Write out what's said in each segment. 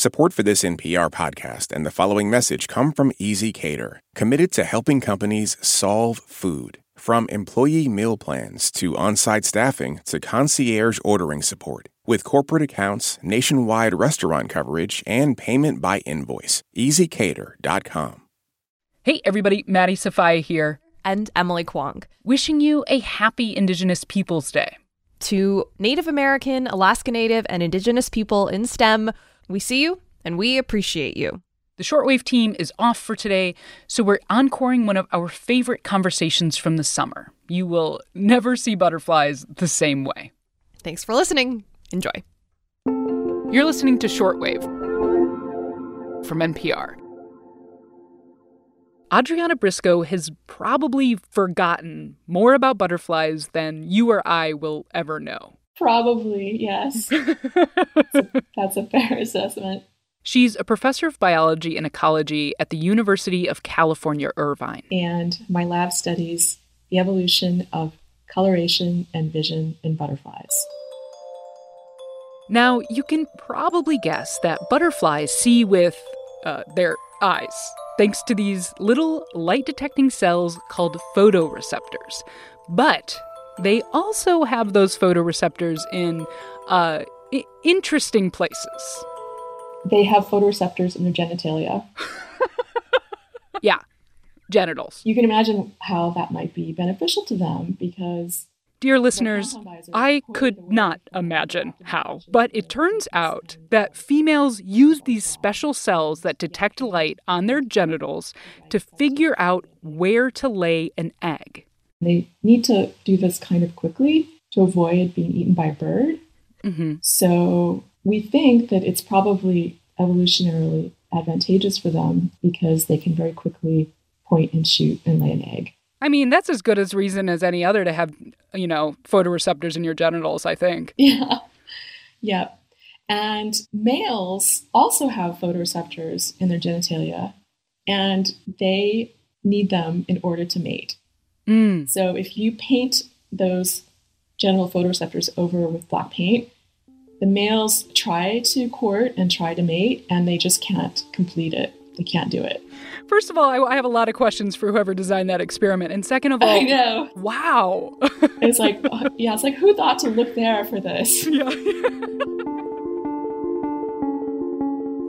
Support for this NPR podcast and the following message come from ezCater, committed to helping companies solve food. From employee meal plans to on site staffing to concierge ordering support. With corporate accounts, nationwide restaurant coverage, and payment by invoice. ezCater.com. Hey, everybody, Maddie Sofia here. And Emily Kwong. Wishing you a happy Indigenous Peoples Day. To Native American, Alaska Native, and Indigenous people in STEM, we see you and we appreciate you. The shortwave team is off for today, so we're encoring one of our favorite conversations from the summer. You will never see butterflies the same way. Thanks for listening. Enjoy. You're listening to Shortwave from NPR. Adriana Briscoe has probably forgotten more about butterflies than you or I will ever know. Probably, yes. that's, a, that's a fair assessment. She's a professor of biology and ecology at the University of California, Irvine. And my lab studies the evolution of coloration and vision in butterflies. Now, you can probably guess that butterflies see with uh, their eyes, thanks to these little light detecting cells called photoreceptors. But they also have those photoreceptors in uh, I- interesting places. They have photoreceptors in their genitalia. yeah, genitals. You can imagine how that might be beneficial to them because. Dear listeners, I could not imagine how, but it turns out that females use these special cells that detect light on their genitals to figure out where to lay an egg. They need to do this kind of quickly to avoid being eaten by a bird. Mm-hmm. So we think that it's probably evolutionarily advantageous for them because they can very quickly point and shoot and lay an egg. I mean, that's as good as reason as any other to have, you know, photoreceptors in your genitals, I think. Yeah. Yeah. And males also have photoreceptors in their genitalia, and they need them in order to mate. Mm. So if you paint those genital photoreceptors over with black paint, the males try to court and try to mate, and they just can't complete it. They can't do it. First of all, I, have a lot of questions for whoever designed that experiment, and second of all, I know. Wow. it's like, yeah, it's like who thought to look there for this? Yeah.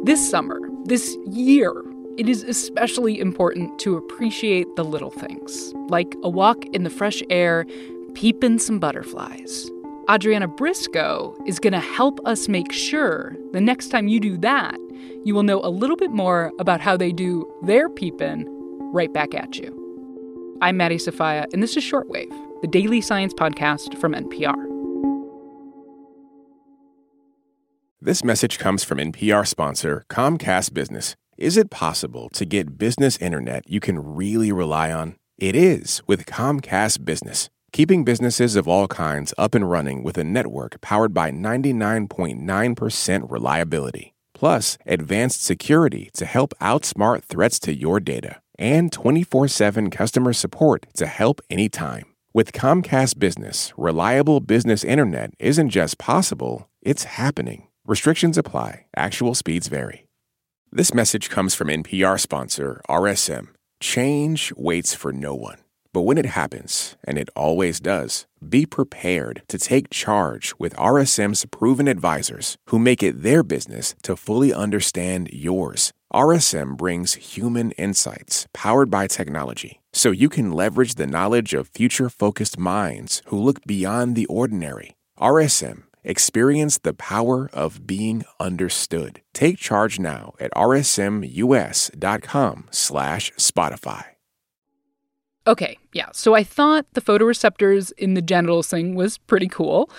this summer, this year, it is especially important to appreciate the little things, like a walk in the fresh air, peeping some butterflies. Adriana Briscoe is going to help us make sure the next time you do that, you will know a little bit more about how they do their peeping right back at you. I'm Maddie Sofia, and this is Shortwave, the daily science podcast from NPR. This message comes from NPR sponsor Comcast Business. Is it possible to get business internet you can really rely on? It is with Comcast Business keeping businesses of all kinds up and running with a network powered by 99.9% reliability. Plus, advanced security to help outsmart threats to your data, and 24 7 customer support to help anytime. With Comcast Business, reliable business internet isn't just possible, it's happening. Restrictions apply, actual speeds vary. This message comes from NPR sponsor RSM. Change waits for no one. But when it happens, and it always does, be prepared to take charge with RSM's proven advisors who make it their business to fully understand yours. RSM brings human insights powered by technology so you can leverage the knowledge of future focused minds who look beyond the ordinary. RSM Experience the power of being understood. Take charge now at rsmus.com slash Spotify. Okay, yeah, so I thought the photoreceptors in the genitals thing was pretty cool,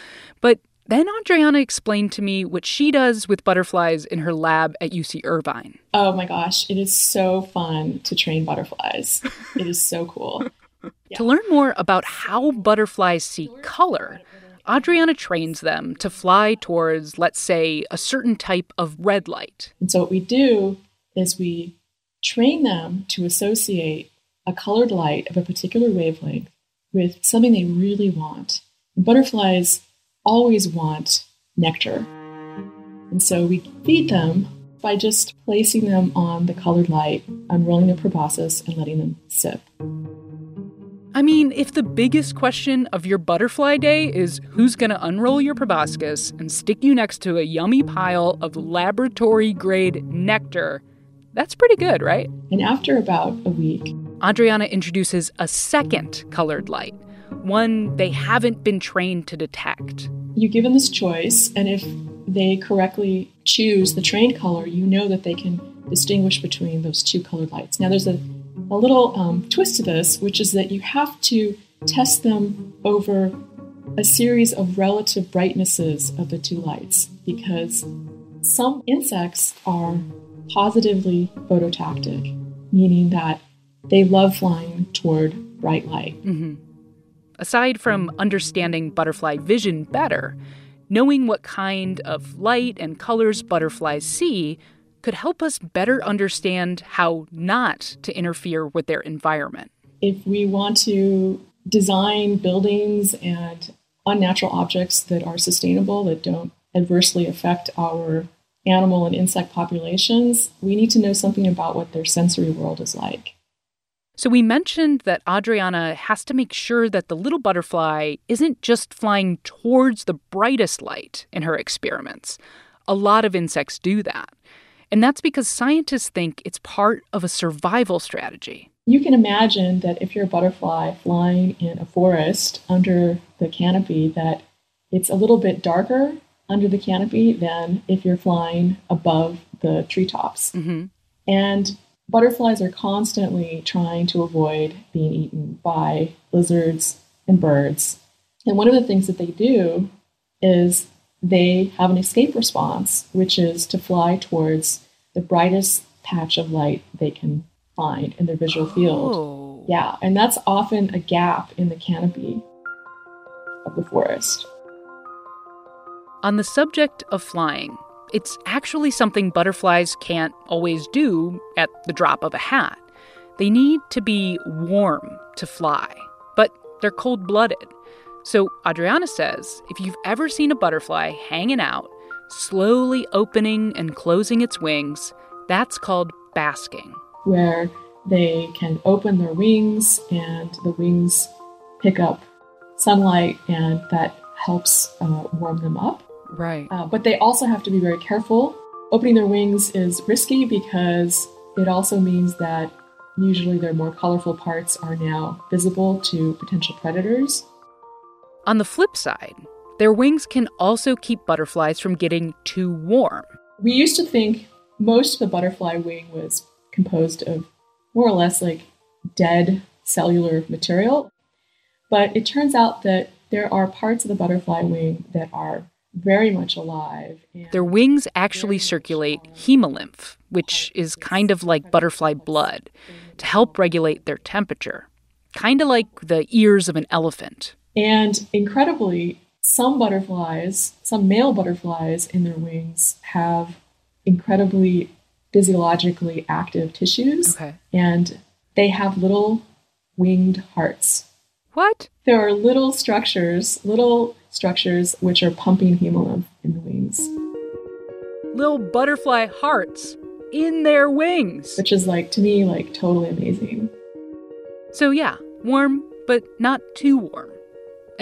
but then Adriana explained to me what she does with butterflies in her lab at UC Irvine. Oh my gosh, it is so fun to train butterflies. it is so cool. Yeah. To learn more about how butterflies see color, Adriana trains them to fly towards, let's say, a certain type of red light. And so, what we do is we train them to associate a colored light of a particular wavelength with something they really want. And butterflies always want nectar. And so, we feed them by just placing them on the colored light, unrolling their proboscis, and letting them sip. I mean, if the biggest question of your butterfly day is who's going to unroll your proboscis and stick you next to a yummy pile of laboratory grade nectar, that's pretty good, right? And after about a week, Adriana introduces a second colored light, one they haven't been trained to detect. You give them this choice, and if they correctly choose the trained color, you know that they can distinguish between those two colored lights. Now, there's a a little um, twist to this, which is that you have to test them over a series of relative brightnesses of the two lights because some insects are positively phototactic, meaning that they love flying toward bright light. Mm-hmm. Aside from understanding butterfly vision better, knowing what kind of light and colors butterflies see could help us better understand how not to interfere with their environment. If we want to design buildings and unnatural objects that are sustainable, that don't adversely affect our animal and insect populations, we need to know something about what their sensory world is like. So, we mentioned that Adriana has to make sure that the little butterfly isn't just flying towards the brightest light in her experiments. A lot of insects do that. And that's because scientists think it's part of a survival strategy. You can imagine that if you're a butterfly flying in a forest under the canopy, that it's a little bit darker under the canopy than if you're flying above the treetops. Mm-hmm. And butterflies are constantly trying to avoid being eaten by lizards and birds. And one of the things that they do is they have an escape response, which is to fly towards the brightest patch of light they can find in their visual oh. field. Yeah, and that's often a gap in the canopy of the forest. On the subject of flying, it's actually something butterflies can't always do at the drop of a hat. They need to be warm to fly, but they're cold blooded. So, Adriana says if you've ever seen a butterfly hanging out, slowly opening and closing its wings, that's called basking. Where they can open their wings and the wings pick up sunlight and that helps uh, warm them up. Right. Uh, but they also have to be very careful. Opening their wings is risky because it also means that usually their more colorful parts are now visible to potential predators. On the flip side, their wings can also keep butterflies from getting too warm. We used to think most of the butterfly wing was composed of more or less like dead cellular material. But it turns out that there are parts of the butterfly wing that are very much alive. Their wings actually circulate hemolymph, which is kind of like butterfly blood, to help regulate their temperature, kind of like the ears of an elephant. And incredibly, some butterflies, some male butterflies in their wings have incredibly physiologically active tissues. Okay. And they have little winged hearts. What? There are little structures, little structures which are pumping hemolymph in the wings. Little butterfly hearts in their wings. Which is like, to me, like totally amazing. So, yeah, warm, but not too warm.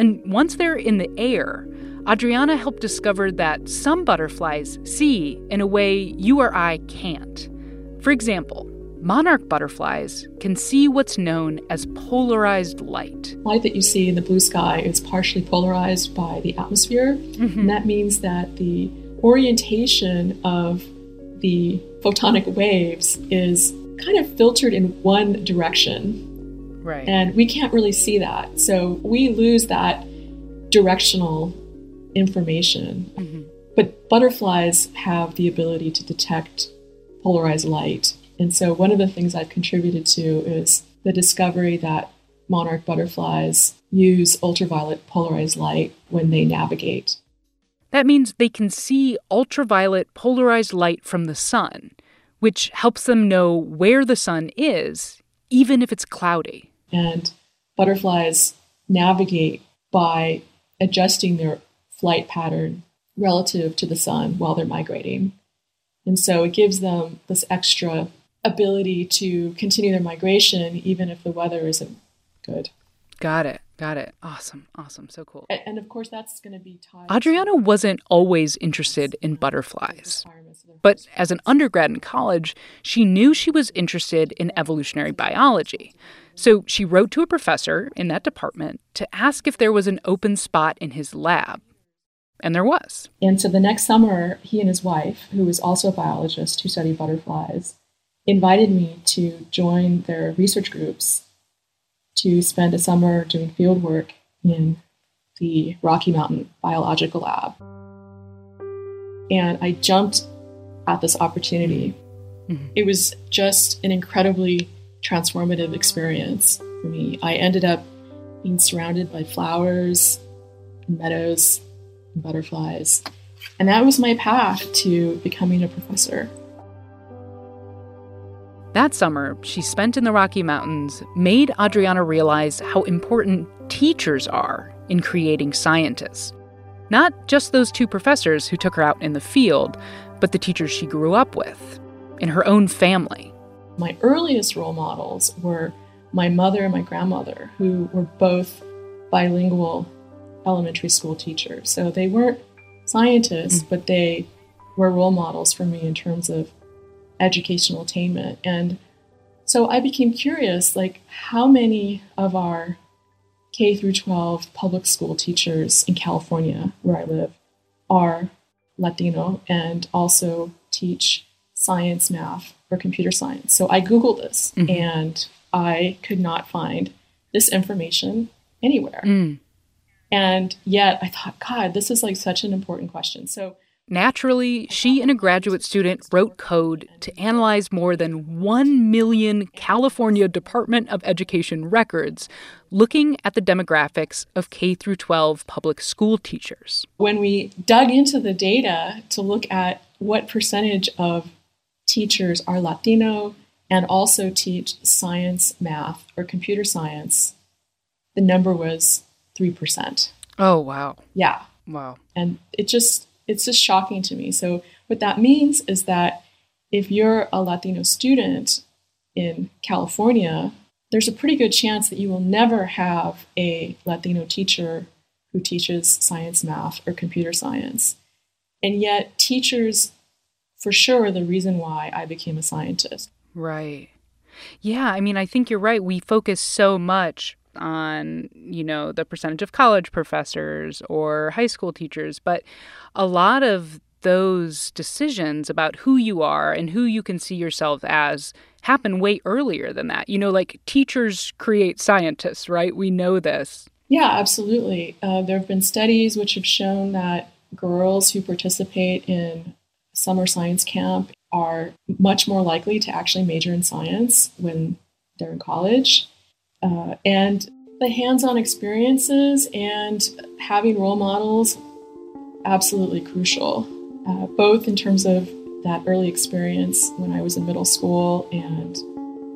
And once they're in the air, Adriana helped discover that some butterflies see in a way you or I can't. For example, monarch butterflies can see what's known as polarized light. Light that you see in the blue sky is partially polarized by the atmosphere, mm-hmm. and that means that the orientation of the photonic waves is kind of filtered in one direction Right. And we can't really see that. So we lose that directional information. Mm-hmm. But butterflies have the ability to detect polarized light. And so one of the things I've contributed to is the discovery that monarch butterflies use ultraviolet polarized light when they navigate. That means they can see ultraviolet polarized light from the sun, which helps them know where the sun is, even if it's cloudy. And butterflies navigate by adjusting their flight pattern relative to the sun while they're migrating. And so it gives them this extra ability to continue their migration even if the weather isn't good. Got it. Got it. Awesome. Awesome. So cool. And, and of course, that's going to be tied. Adriana wasn't always interested in butterflies. But as an undergrad in college, she knew she was interested in evolutionary biology. So she wrote to a professor in that department to ask if there was an open spot in his lab. And there was. And so the next summer, he and his wife, who was also a biologist who studied butterflies, invited me to join their research groups to spend a summer doing field work in the Rocky Mountain Biological Lab. And I jumped at this opportunity. Mm-hmm. It was just an incredibly transformative experience for me. I ended up being surrounded by flowers, meadows, and butterflies. And that was my path to becoming a professor. That summer, she spent in the Rocky Mountains made Adriana realize how important teachers are in creating scientists. Not just those two professors who took her out in the field, but the teachers she grew up with, in her own family. My earliest role models were my mother and my grandmother, who were both bilingual elementary school teachers. So they weren't scientists, mm. but they were role models for me in terms of educational attainment. And so I became curious like, how many of our K through 12 public school teachers in California, where I live, are Latino and also teach science, math, or computer science. So I Googled this mm-hmm. and I could not find this information anywhere. Mm. And yet I thought, God, this is like such an important question. So Naturally, she and a graduate student wrote code to analyze more than 1 million California Department of Education records looking at the demographics of K through 12 public school teachers. When we dug into the data to look at what percentage of teachers are Latino and also teach science, math, or computer science, the number was 3%. Oh, wow. Yeah. Wow. And it just it's just shocking to me. So, what that means is that if you're a Latino student in California, there's a pretty good chance that you will never have a Latino teacher who teaches science, math, or computer science. And yet, teachers, for sure, the reason why I became a scientist. Right. Yeah, I mean, I think you're right. We focus so much on, you know, the percentage of college professors or high school teachers, but a lot of those decisions about who you are and who you can see yourself as happen way earlier than that. You know, like teachers create scientists, right? We know this. Yeah, absolutely. Uh, there have been studies which have shown that girls who participate in summer science camp are much more likely to actually major in science when they're in college. Uh, and the hands on experiences and having role models, absolutely crucial, uh, both in terms of that early experience when I was in middle school and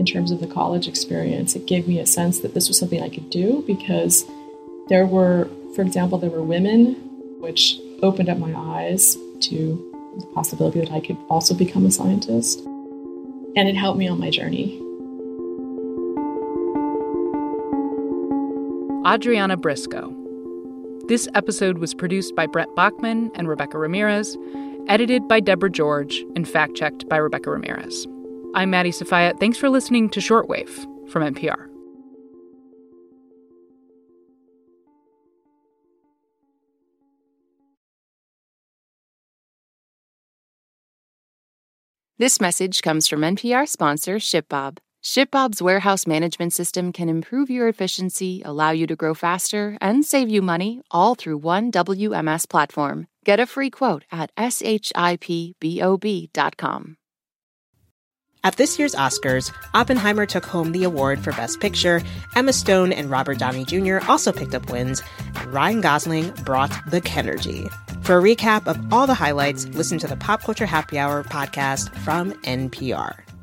in terms of the college experience. It gave me a sense that this was something I could do because there were, for example, there were women, which opened up my eyes to the possibility that I could also become a scientist. And it helped me on my journey. Adriana Briscoe. This episode was produced by Brent Baughman and Rebecca Ramirez, edited by Deborah George, and fact checked by Rebecca Ramirez. I'm Maddie Sofia. Thanks for listening to Shortwave from NPR. This message comes from NPR sponsor ShipBob. ShipBob's warehouse management system can improve your efficiency, allow you to grow faster, and save you money all through one WMS platform. Get a free quote at shipbob.com. At this year's Oscars, Oppenheimer took home the award for Best Picture. Emma Stone and Robert Downey Jr. also picked up wins, and Ryan Gosling brought the Kenergy. For a recap of all the highlights, listen to the Pop Culture Happy Hour podcast from NPR.